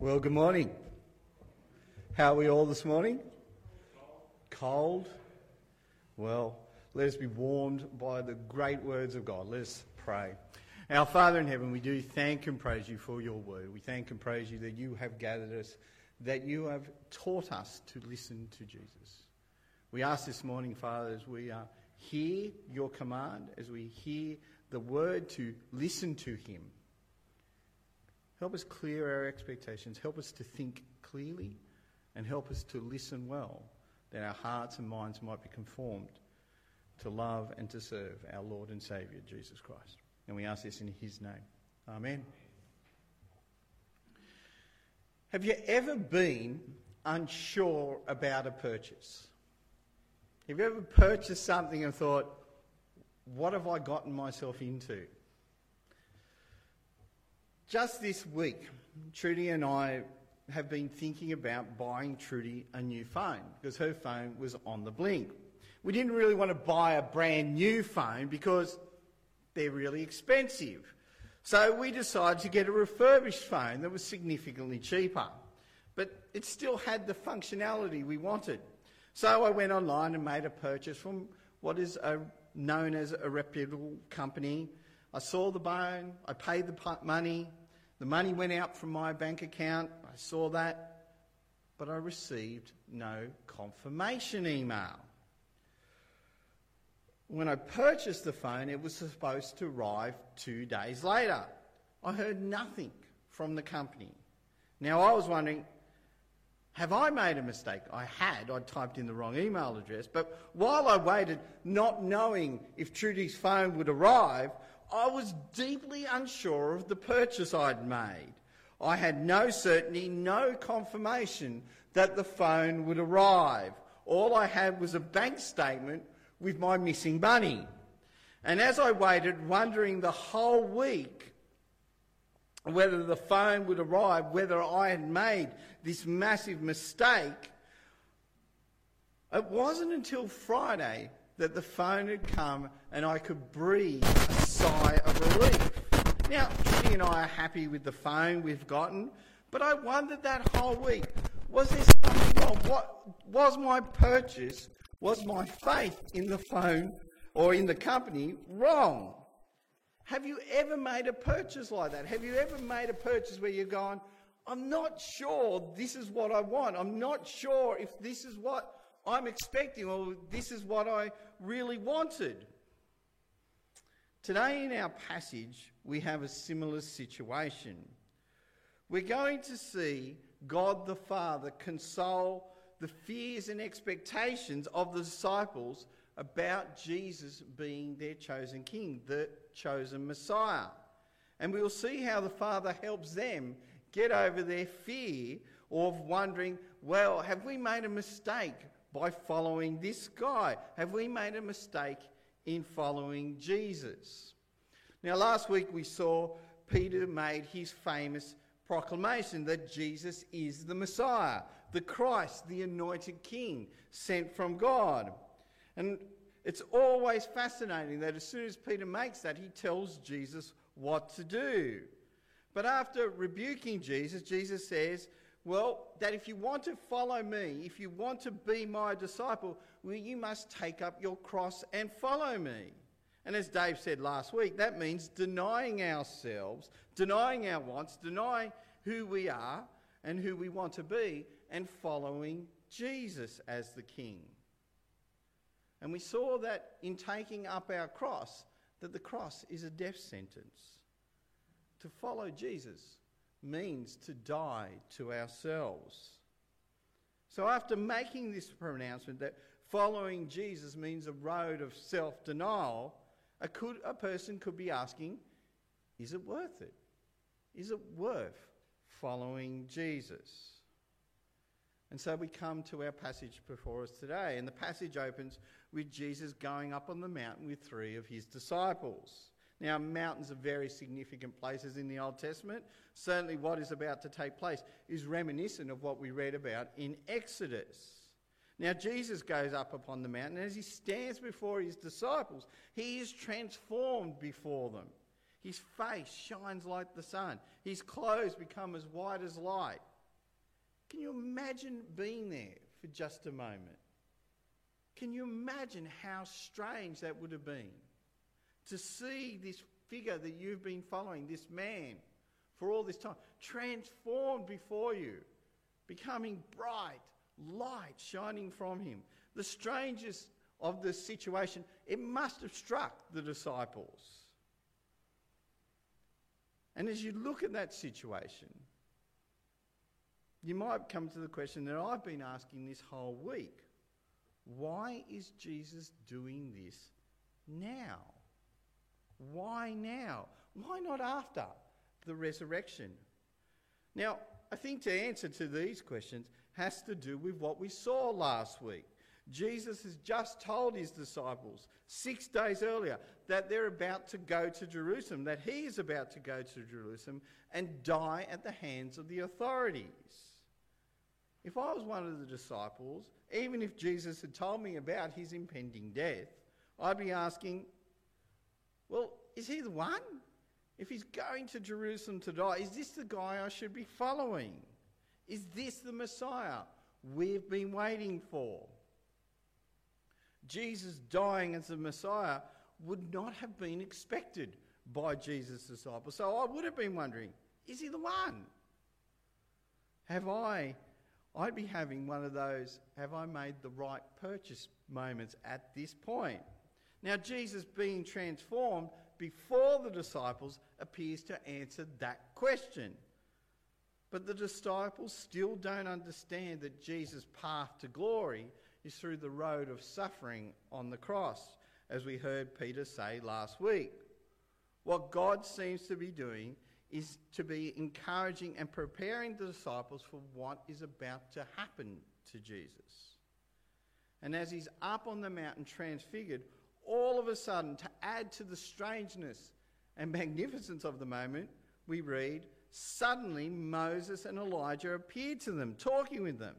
Well, good morning. How are we all this morning? Cold. Well, let us be warmed by the great words of God. Let us pray. Our Father in heaven, we do thank and praise you for your word. We thank and praise you that you have gathered us, that you have taught us to listen to Jesus. We ask this morning, Father, as we uh, hear your command, as we hear the word to listen to him Help us clear our expectations. Help us to think clearly and help us to listen well, that our hearts and minds might be conformed to love and to serve our Lord and Saviour, Jesus Christ. And we ask this in His name. Amen. Have you ever been unsure about a purchase? Have you ever purchased something and thought, what have I gotten myself into? Just this week, Trudy and I have been thinking about buying Trudy a new phone because her phone was on the blink. We didn't really want to buy a brand new phone because they're really expensive. So we decided to get a refurbished phone that was significantly cheaper. But it still had the functionality we wanted. So I went online and made a purchase from what is a, known as a reputable company. I saw the phone, I paid the money, the money went out from my bank account. I saw that. But I received no confirmation email. When I purchased the phone, it was supposed to arrive two days later. I heard nothing from the company. Now, I was wondering, have I made a mistake? I had. I typed in the wrong email address. But while I waited, not knowing if Trudy's phone would arrive, I was deeply unsure of the purchase I'd made. I had no certainty, no confirmation that the phone would arrive. All I had was a bank statement with my missing money. And as I waited, wondering the whole week whether the phone would arrive, whether I had made this massive mistake, it wasn't until Friday that the phone had come and I could breathe sigh of relief. Now, Trudy and I are happy with the phone we've gotten, but I wondered that whole week, was there something wrong? What was my purchase, was my faith in the phone or in the company wrong? Have you ever made a purchase like that? Have you ever made a purchase where you're going, I'm not sure this is what I want. I'm not sure if this is what I'm expecting or this is what I really wanted. Today, in our passage, we have a similar situation. We're going to see God the Father console the fears and expectations of the disciples about Jesus being their chosen king, the chosen Messiah. And we'll see how the Father helps them get over their fear of wondering, well, have we made a mistake? by following this guy? Have we made a mistake in following Jesus? Now, last week we saw Peter made his famous proclamation that Jesus is the Messiah, the Christ, the anointed King sent from God. And it's always fascinating that as soon as Peter makes that, he tells Jesus what to do. But after rebuking Jesus, Jesus says, well, that if you want to follow me, if you want to be my disciple, well, you must take up your cross and follow me. And as Dave said last week, that means denying ourselves, denying our wants, denying who we are and who we want to be, and following Jesus as the King. And we saw that in taking up our cross, that the cross is a death sentence. To follow Jesus means to die to ourselves. So, after making this pronouncement that following Jesus means a road of self denial, a, could, a person could be asking, is it worth it? Is it worth following Jesus? And so we come to our passage before us today, and the passage opens with Jesus going up on the mountain with three of his disciples. Now, mountains are very significant places in the Old Testament. Certainly, what is about to take place is reminiscent of what we read about in Exodus. Now, Jesus goes up upon the mountain, and as he stands before his disciples, he is transformed before them. His face shines like the sun, his clothes become as white as light. Can you imagine being there for just a moment? Can you imagine how strange that would have been? To see this figure that you've been following, this man, for all this time, transformed before you, becoming bright, light shining from him. The strangest of the situation, it must have struck the disciples. And as you look at that situation, you might come to the question that I've been asking this whole week why is Jesus doing this now? Why now? Why not after the resurrection? Now, I think to answer to these questions has to do with what we saw last week. Jesus has just told his disciples six days earlier that they're about to go to Jerusalem, that he is about to go to Jerusalem and die at the hands of the authorities. If I was one of the disciples, even if Jesus had told me about his impending death, I'd be asking, well, is he the one? If he's going to Jerusalem to die, is this the guy I should be following? Is this the Messiah we've been waiting for? Jesus dying as the Messiah would not have been expected by Jesus' disciples. So I would have been wondering, is he the one? Have I, I'd be having one of those, have I made the right purchase moments at this point? Now, Jesus being transformed before the disciples appears to answer that question. But the disciples still don't understand that Jesus' path to glory is through the road of suffering on the cross, as we heard Peter say last week. What God seems to be doing is to be encouraging and preparing the disciples for what is about to happen to Jesus. And as he's up on the mountain transfigured, all of a sudden, to add to the strangeness and magnificence of the moment, we read, Suddenly Moses and Elijah appeared to them, talking with them.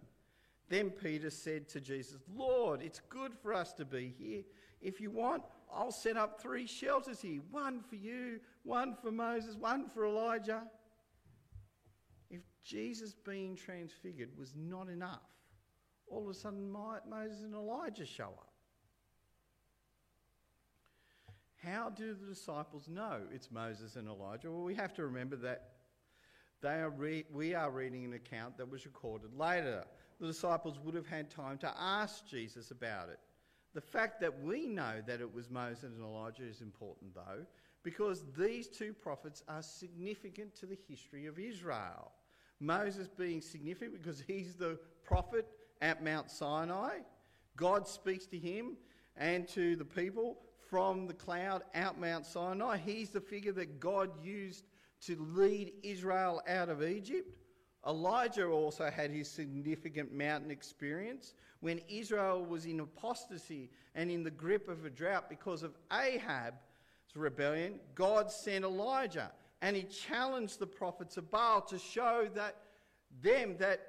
Then Peter said to Jesus, Lord, it's good for us to be here. If you want, I'll set up three shelters here one for you, one for Moses, one for Elijah. If Jesus being transfigured was not enough, all of a sudden Moses and Elijah show up. How do the disciples know it's Moses and Elijah? Well, we have to remember that they are re- we are reading an account that was recorded later the disciples would have had time to ask Jesus about it. The fact that we know that it was Moses and Elijah is important, though, because these two prophets are significant to the history of Israel. Moses being significant because he's the prophet at Mount Sinai. God speaks to him and to the people from the cloud out Mount Sinai. He's the figure that God used to lead Israel out of Egypt. Elijah also had his significant mountain experience when Israel was in apostasy and in the grip of a drought because of Ahab's rebellion. God sent Elijah and he challenged the prophets of Baal to show that them that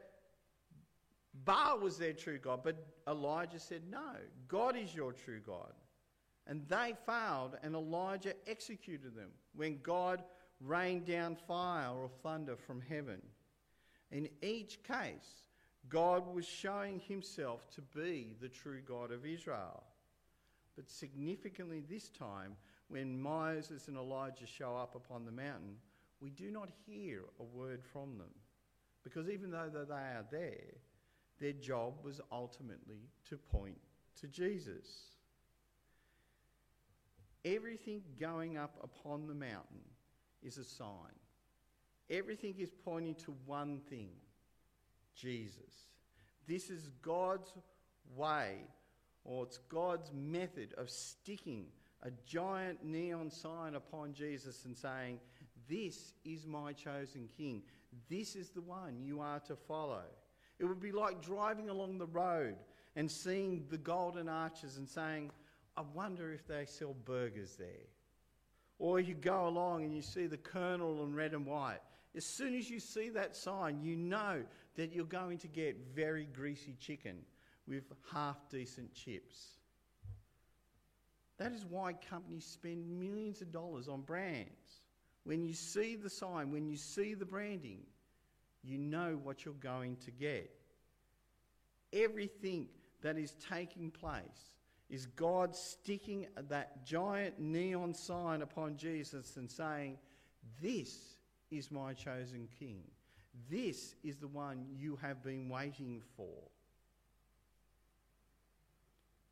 Baal was their true God. But Elijah said, No, God is your true God. And they failed, and Elijah executed them when God rained down fire or thunder from heaven. In each case, God was showing himself to be the true God of Israel. But significantly, this time, when Moses and Elijah show up upon the mountain, we do not hear a word from them. Because even though they are there, their job was ultimately to point to Jesus. Everything going up upon the mountain is a sign. Everything is pointing to one thing Jesus. This is God's way, or it's God's method of sticking a giant neon sign upon Jesus and saying, This is my chosen king. This is the one you are to follow. It would be like driving along the road and seeing the golden arches and saying, I wonder if they sell burgers there. Or you go along and you see the colonel in red and white as soon as you see that sign, you know that you're going to get very greasy chicken with half decent chips. That is why companies spend millions of dollars on brands. When you see the sign, when you see the branding, you know what you're going to get. Everything that is taking place is God sticking that giant neon sign upon Jesus and saying, This is my chosen king. This is the one you have been waiting for.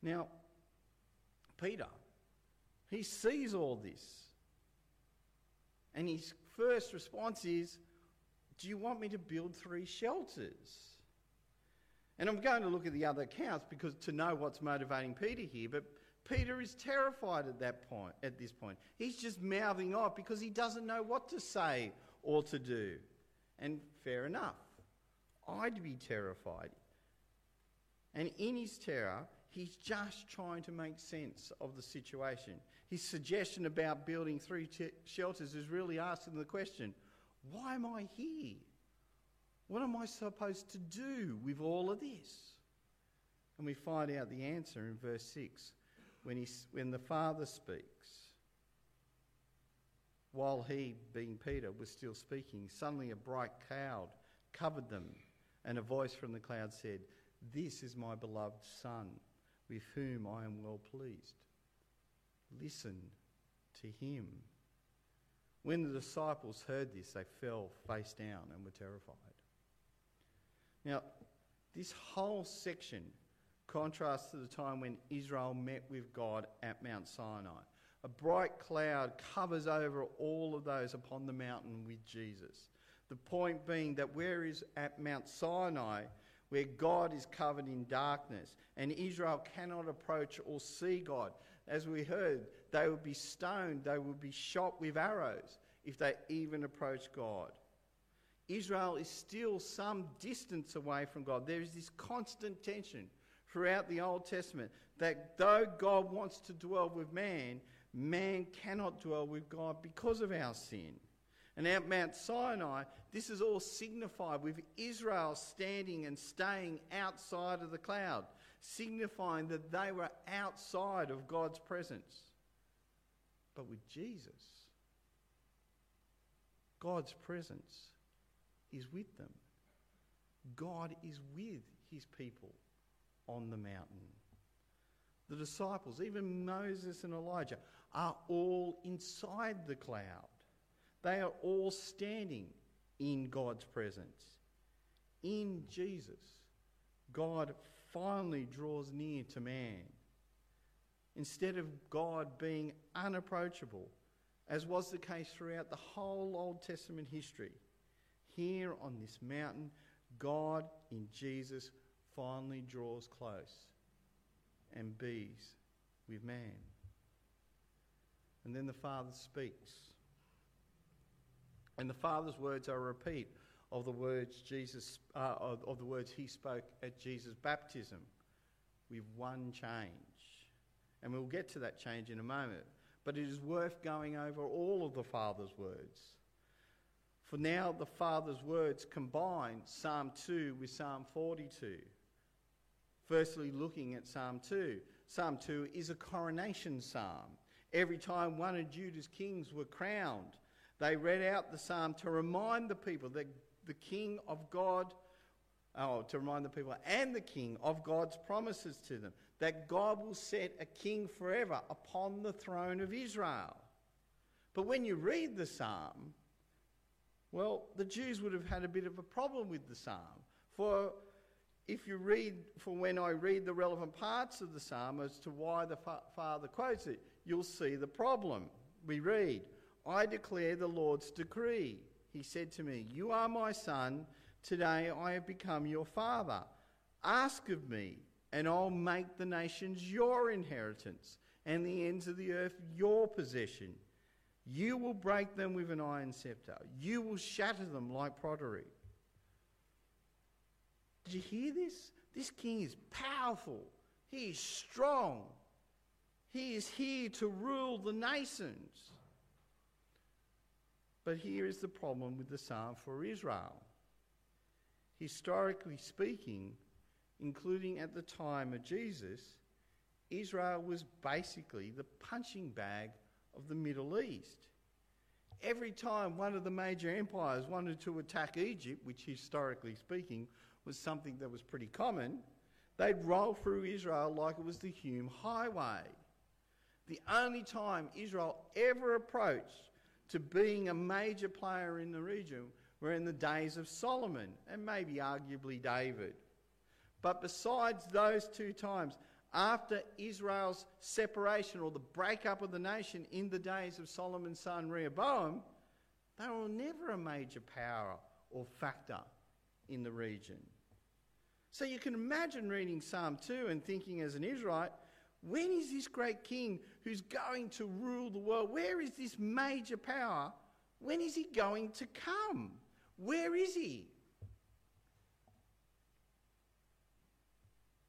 Now, Peter, he sees all this. And his first response is, Do you want me to build three shelters? And I'm going to look at the other accounts because to know what's motivating Peter here, but Peter is terrified at that point at this point. He's just mouthing off because he doesn't know what to say or to do. And fair enough. I'd be terrified. And in his terror, he's just trying to make sense of the situation. His suggestion about building three t- shelters is really asking the question why am I here? What am I supposed to do with all of this? And we find out the answer in verse 6 when, he, when the Father speaks. While he, being Peter, was still speaking, suddenly a bright cloud covered them, and a voice from the cloud said, This is my beloved Son, with whom I am well pleased. Listen to him. When the disciples heard this, they fell face down and were terrified. Now, this whole section contrasts to the time when Israel met with God at Mount Sinai. A bright cloud covers over all of those upon the mountain with Jesus. The point being that where is at Mount Sinai, where God is covered in darkness, and Israel cannot approach or see God. As we heard, they would be stoned, they would be shot with arrows if they even approached God. Israel is still some distance away from God. There is this constant tension throughout the Old Testament that though God wants to dwell with man, man cannot dwell with God because of our sin. And at Mount Sinai, this is all signified with Israel standing and staying outside of the cloud, signifying that they were outside of God's presence. But with Jesus, God's presence is with them. God is with his people on the mountain. The disciples, even Moses and Elijah, are all inside the cloud. They are all standing in God's presence. In Jesus, God finally draws near to man. Instead of God being unapproachable, as was the case throughout the whole Old Testament history, here on this mountain, God in Jesus finally draws close and bees with man. And then the Father speaks. And the Father's words are a repeat of the words Jesus uh, of, of the words he spoke at Jesus' baptism, with one change. And we'll get to that change in a moment. But it is worth going over all of the Father's words. For now, the Father's words combine Psalm 2 with Psalm 42. Firstly, looking at Psalm 2. Psalm 2 is a coronation psalm. Every time one of Judah's kings were crowned, they read out the psalm to remind the people that the king of God, oh, to remind the people and the king of God's promises to them, that God will set a king forever upon the throne of Israel. But when you read the psalm, well, the Jews would have had a bit of a problem with the psalm. For if you read, for when I read the relevant parts of the psalm as to why the fa- Father quotes it, you'll see the problem. We read, I declare the Lord's decree. He said to me, You are my son. Today I have become your father. Ask of me, and I'll make the nations your inheritance, and the ends of the earth your possession. You will break them with an iron scepter. You will shatter them like pottery. Did you hear this? This king is powerful. He is strong. He is here to rule the nations. But here is the problem with the psalm for Israel. Historically speaking, including at the time of Jesus, Israel was basically the punching bag of the Middle East. every time one of the major empires wanted to attack Egypt, which historically speaking was something that was pretty common, they'd roll through Israel like it was the Hume Highway. The only time Israel ever approached to being a major player in the region were in the days of Solomon and maybe arguably David. But besides those two times, after Israel's separation or the breakup of the nation in the days of Solomon's son Rehoboam, they were never a major power or factor in the region. So you can imagine reading Psalm 2 and thinking as an Israelite, when is this great king who's going to rule the world? Where is this major power? When is he going to come? Where is he?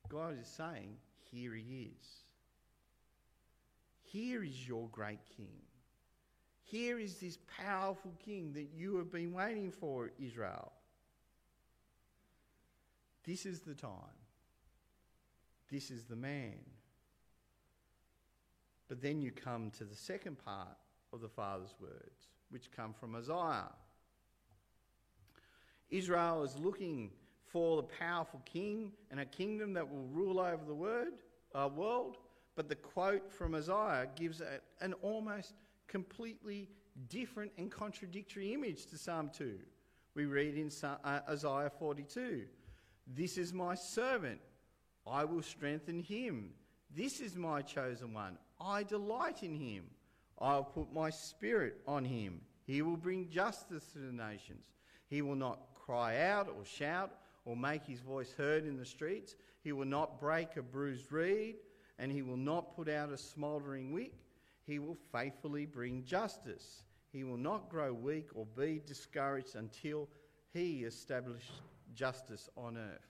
God is saying, Here he is. Here is your great king. Here is this powerful king that you have been waiting for, Israel. This is the time. This is the man. But then you come to the second part of the Father's words, which come from Isaiah. Israel is looking for the powerful king and a kingdom that will rule over the word, uh, world. But the quote from Isaiah gives a, an almost completely different and contradictory image to Psalm 2. We read in uh, Isaiah 42 This is my servant, I will strengthen him. This is my chosen one, I delight in him. I'll put my spirit on him. He will bring justice to the nations. He will not cry out or shout or make his voice heard in the streets. He will not break a bruised reed, and he will not put out a smouldering wick. He will faithfully bring justice. He will not grow weak or be discouraged until he establishes justice on earth.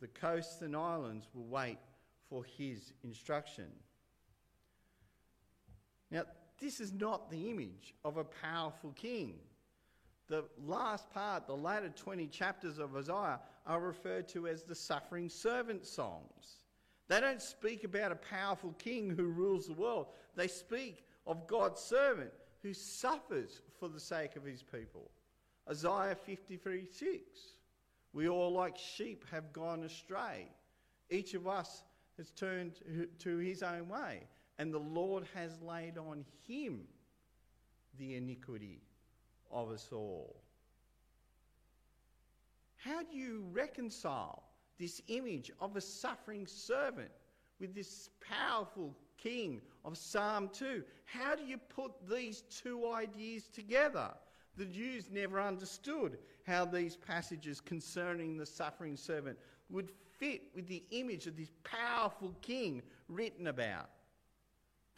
The coasts and islands will wait for his instruction. Now, this is not the image of a powerful king. The last part, the latter 20 chapters of Isaiah, are referred to as the suffering servant songs. They don't speak about a powerful king who rules the world, they speak of God's servant who suffers for the sake of his people. Isaiah 53 6. We all, like sheep, have gone astray. Each of us has turned to his own way and the Lord has laid on him the iniquity of us all. How do you reconcile this image of a suffering servant with this powerful king of Psalm 2? How do you put these two ideas together? The Jews never understood how these passages concerning the suffering servant would fit with the image of this powerful king written about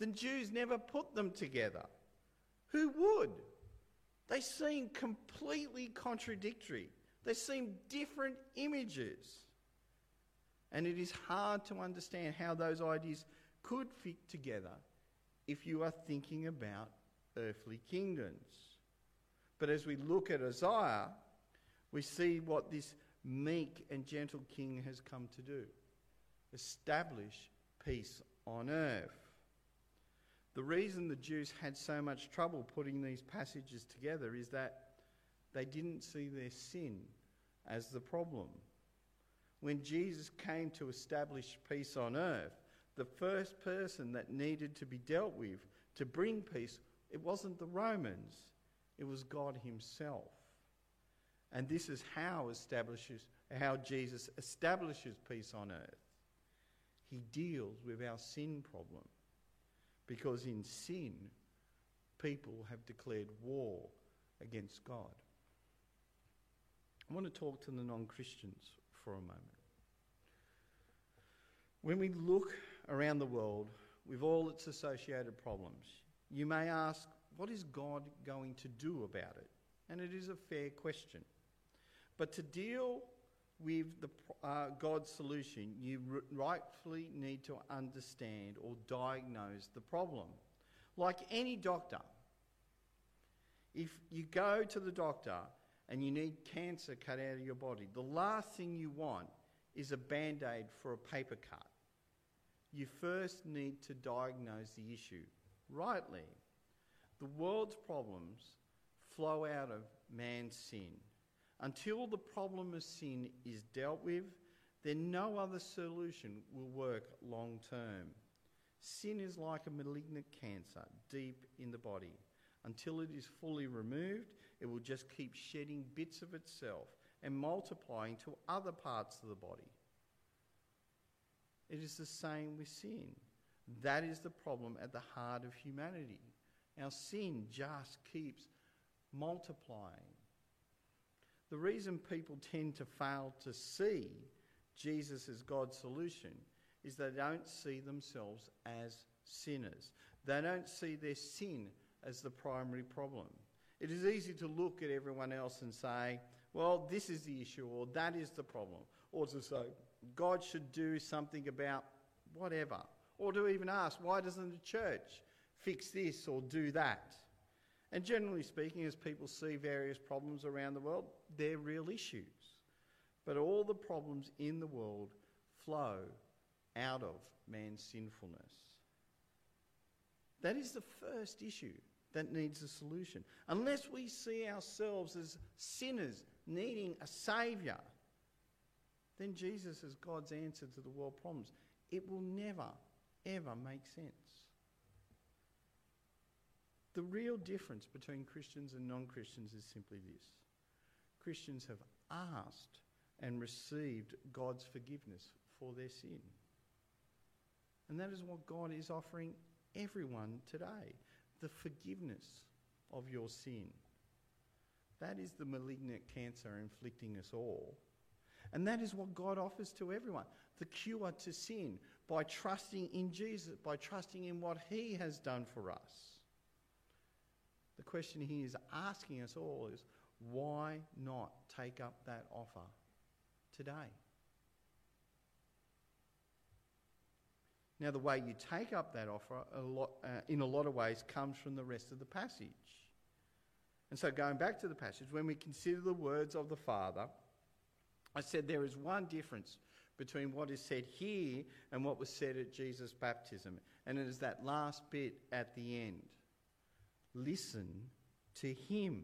the Jews never put them together. Who would? They seem completely contradictory. They seem different images. And it is hard to understand how those ideas could fit together if you are thinking about earthly kingdoms. But as we look at Isaiah, we see what this meek and gentle king has come to do establish peace on earth. The reason the Jews had so much trouble putting these passages together is that they didn't see their sin as the problem. When Jesus came to establish peace on earth, the first person that needed to be dealt with to bring peace, it wasn't the Romans, it was God Himself. And this is how establishes how Jesus establishes peace on earth. He deals with our sin problem. Because in sin, people have declared war against God. I want to talk to the non Christians for a moment. When we look around the world with all its associated problems, you may ask, what is God going to do about it? And it is a fair question. But to deal with the, uh, God's solution, you rightfully need to understand or diagnose the problem. Like any doctor, if you go to the doctor and you need cancer cut out of your body, the last thing you want is a band aid for a paper cut. You first need to diagnose the issue rightly. The world's problems flow out of man's sin. Until the problem of sin is dealt with, then no other solution will work long term. Sin is like a malignant cancer deep in the body. Until it is fully removed, it will just keep shedding bits of itself and multiplying to other parts of the body. It is the same with sin. That is the problem at the heart of humanity. Our sin just keeps multiplying. The reason people tend to fail to see Jesus as God's solution is they don't see themselves as sinners. They don't see their sin as the primary problem. It is easy to look at everyone else and say, well, this is the issue, or that is the problem, or to say, God should do something about whatever, or to even ask, why doesn't the church fix this or do that? And generally speaking, as people see various problems around the world, they're real issues. But all the problems in the world flow out of man's sinfulness. That is the first issue that needs a solution. Unless we see ourselves as sinners needing a saviour, then Jesus is God's answer to the world problems. It will never, ever make sense. The real difference between Christians and non Christians is simply this Christians have asked and received God's forgiveness for their sin. And that is what God is offering everyone today the forgiveness of your sin. That is the malignant cancer inflicting us all. And that is what God offers to everyone the cure to sin by trusting in Jesus, by trusting in what He has done for us. The question He is asking us all is why not take up that offer today? Now, the way you take up that offer a lot, uh, in a lot of ways comes from the rest of the passage. And so, going back to the passage, when we consider the words of the Father, I said there is one difference between what is said here and what was said at Jesus' baptism, and it is that last bit at the end. Listen to Him.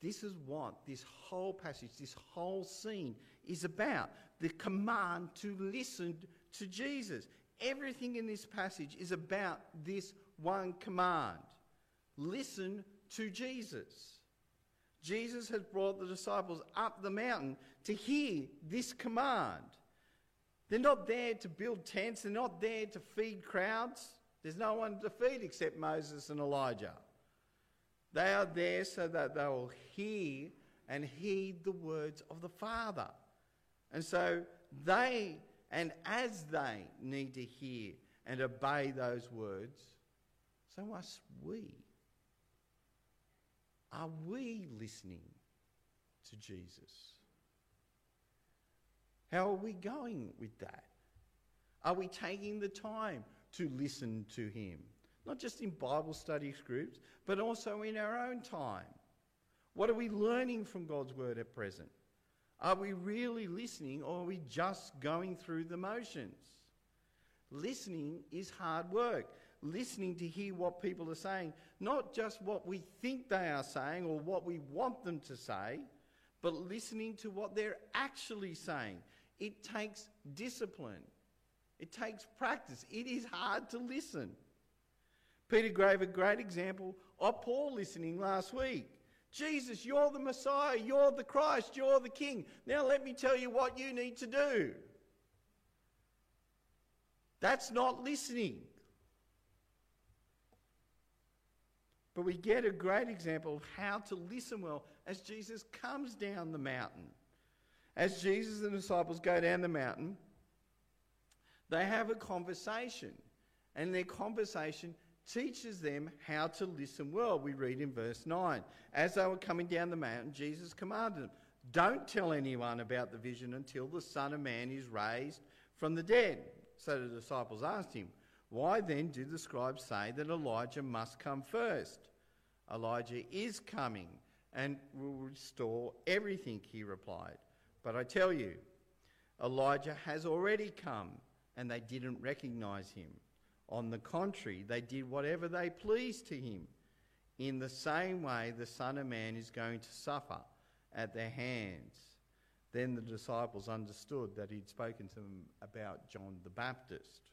This is what this whole passage, this whole scene is about the command to listen to Jesus. Everything in this passage is about this one command listen to Jesus. Jesus has brought the disciples up the mountain to hear this command. They're not there to build tents, they're not there to feed crowds. There's no one to feed except Moses and Elijah. They are there so that they will hear and heed the words of the Father. And so they, and as they need to hear and obey those words, so must we. Are we listening to Jesus? How are we going with that? Are we taking the time to listen to Him? Not just in Bible study groups, but also in our own time. What are we learning from God's Word at present? Are we really listening or are we just going through the motions? Listening is hard work. Listening to hear what people are saying, not just what we think they are saying or what we want them to say, but listening to what they're actually saying. It takes discipline, it takes practice. It is hard to listen. Peter gave a great example of Paul listening last week. Jesus, you're the Messiah, you're the Christ, you're the King. Now let me tell you what you need to do. That's not listening. But we get a great example of how to listen well as Jesus comes down the mountain. As Jesus and the disciples go down the mountain, they have a conversation. And their conversation teaches them how to listen well. We read in verse 9. As they were coming down the mountain, Jesus commanded them, Don't tell anyone about the vision until the Son of Man is raised from the dead. So the disciples asked him, Why then do the scribes say that Elijah must come first? Elijah is coming and will restore everything, he replied. But I tell you, Elijah has already come and they didn't recognize him On the contrary, they did whatever they pleased to him. In the same way, the Son of Man is going to suffer at their hands. Then the disciples understood that he'd spoken to them about John the Baptist.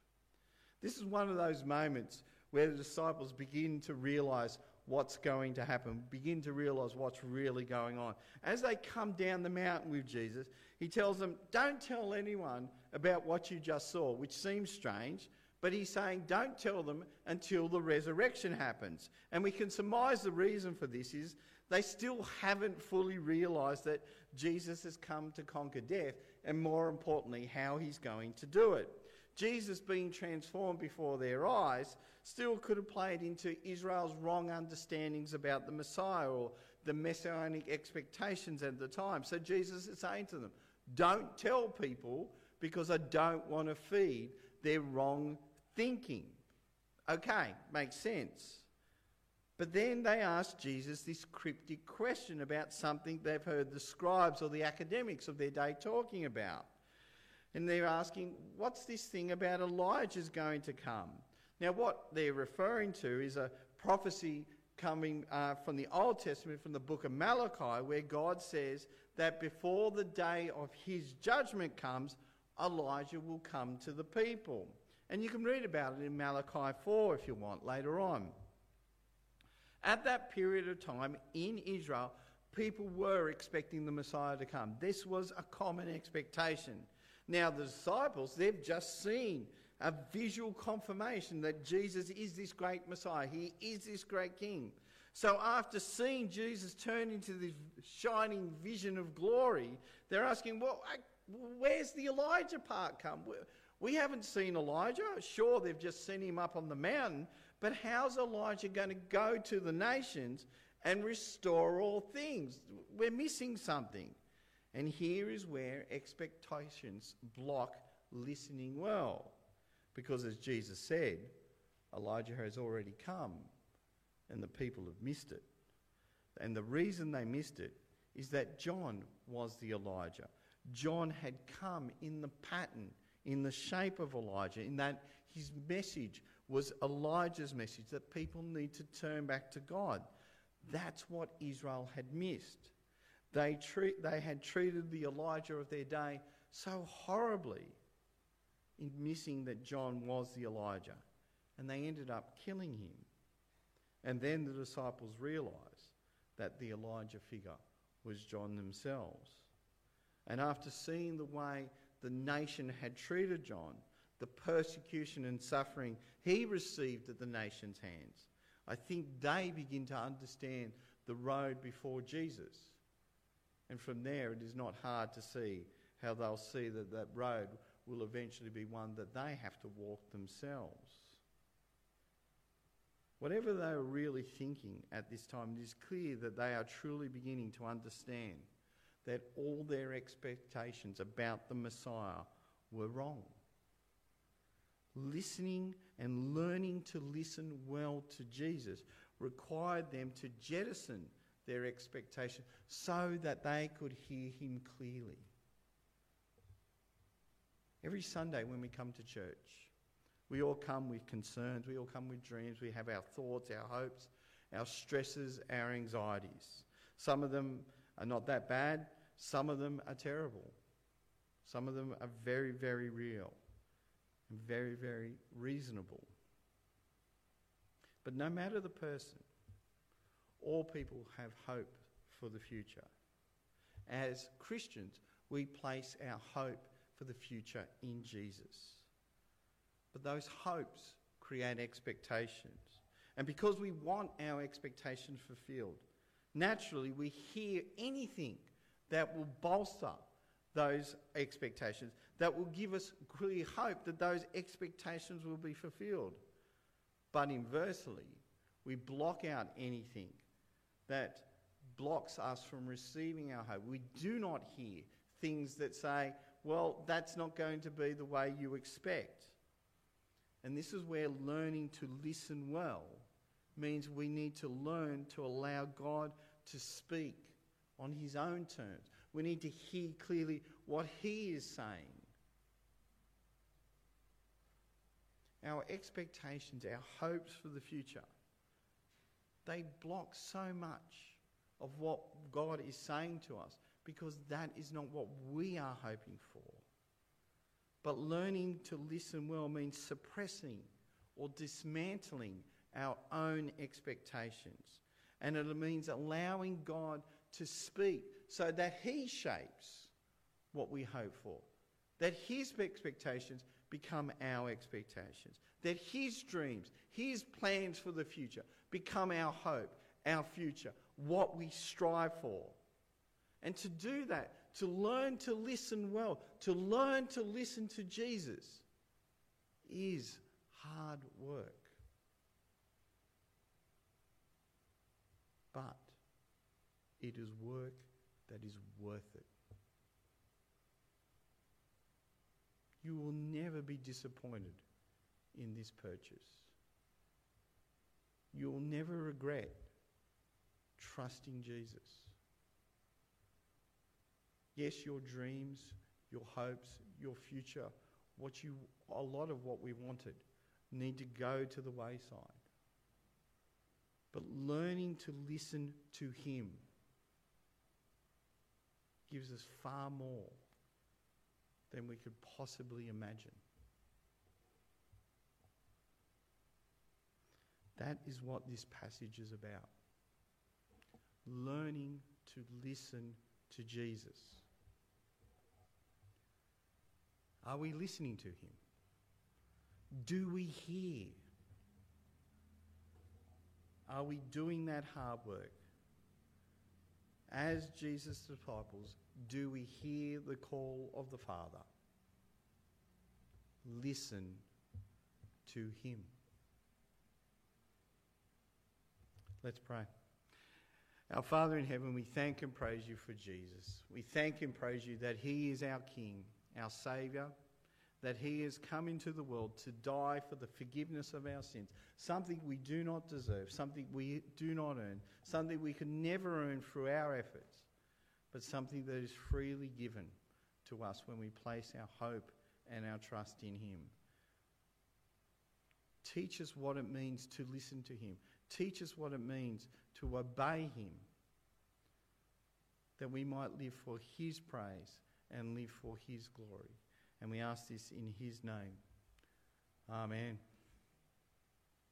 This is one of those moments where the disciples begin to realize what's going to happen, begin to realize what's really going on. As they come down the mountain with Jesus, he tells them, Don't tell anyone about what you just saw, which seems strange but he's saying, don't tell them until the resurrection happens. And we can surmise the reason for this is they still haven't fully realized that Jesus has come to conquer death, and more importantly, how he's going to do it. Jesus being transformed before their eyes still could have played into Israel's wrong understandings about the Messiah or the messianic expectations at the time. So Jesus is saying to them, Don't tell people because I don't want to feed their wrong thinking. Okay, makes sense. But then they ask Jesus this cryptic question about something they've heard the scribes or the academics of their day talking about. And they're asking, what's this thing about Elijah's going to come? Now, what they're referring to is a prophecy coming uh, from the Old Testament, from the book of Malachi, where God says that before the day of his judgment comes, Elijah will come to the people. And you can read about it in Malachi 4 if you want later on. At that period of time in Israel, people were expecting the Messiah to come. This was a common expectation. Now, the disciples, they've just seen a visual confirmation that Jesus is this great Messiah. He is this great King. So, after seeing Jesus turn into this shining vision of glory, they're asking, well, where's the Elijah part come? We haven't seen Elijah. Sure, they've just seen him up on the mountain, but how's Elijah going to go to the nations and restore all things? We're missing something. And here is where expectations block listening well. Because as Jesus said, Elijah has already come and the people have missed it. And the reason they missed it is that John was the Elijah. John had come in the pattern in the shape of Elijah, in that his message was Elijah's message that people need to turn back to God. That's what Israel had missed. They, treat, they had treated the Elijah of their day so horribly in missing that John was the Elijah, and they ended up killing him. And then the disciples realized that the Elijah figure was John themselves. And after seeing the way the nation had treated John, the persecution and suffering he received at the nation's hands, I think they begin to understand the road before Jesus. And from there, it is not hard to see how they'll see that that road will eventually be one that they have to walk themselves. Whatever they are really thinking at this time, it is clear that they are truly beginning to understand that all their expectations about the Messiah were wrong. Listening and learning to listen well to Jesus required them to jettison their expectation so that they could hear him clearly. Every Sunday when we come to church, we all come with concerns, we all come with dreams, we have our thoughts, our hopes, our stresses, our anxieties. Some of them are not that bad, some of them are terrible. Some of them are very, very real and very, very reasonable. But no matter the person, all people have hope for the future. As Christians, we place our hope for the future in Jesus. But those hopes create expectations. And because we want our expectations fulfilled, naturally we hear anything that will bolster those expectations, that will give us clear hope that those expectations will be fulfilled. But inversely, we block out anything that blocks us from receiving our hope. We do not hear things that say, well, that's not going to be the way you expect. And this is where learning to listen well means we need to learn to allow God to speak on his own terms. We need to hear clearly what he is saying. our expectations, our hopes for the future, they block so much of what God is saying to us because that is not what we are hoping for. But learning to listen well means suppressing or dismantling our own expectations. And it means allowing God to speak so that He shapes what we hope for, that His expectations become our expectations, that His dreams, His plans for the future become our hope, our future, what we strive for. And to do that, to learn to listen well, to learn to listen to Jesus, is hard work. But it is work that is worth it. You will never be disappointed in this purchase. You will never regret trusting Jesus. Yes, your dreams, your hopes, your future, what you a lot of what we wanted need to go to the wayside. But learning to listen to him gives us far more than we could possibly imagine. That is what this passage is about. Learning to listen to Jesus. Are we listening to him? Do we hear? Are we doing that hard work? As Jesus' disciples, do we hear the call of the Father? Listen to Him. Let's pray. Our Father in heaven, we thank and praise you for Jesus. We thank and praise you that He is our King, our Saviour, that He has come into the world to die for the forgiveness of our sins, something we do not deserve, something we do not earn, something we could never earn through our efforts, but something that is freely given to us when we place our hope and our trust in Him. Teach us what it means to listen to Him. Teach us what it means to obey Him, that we might live for His praise and live for His glory. And we ask this in His name. Amen.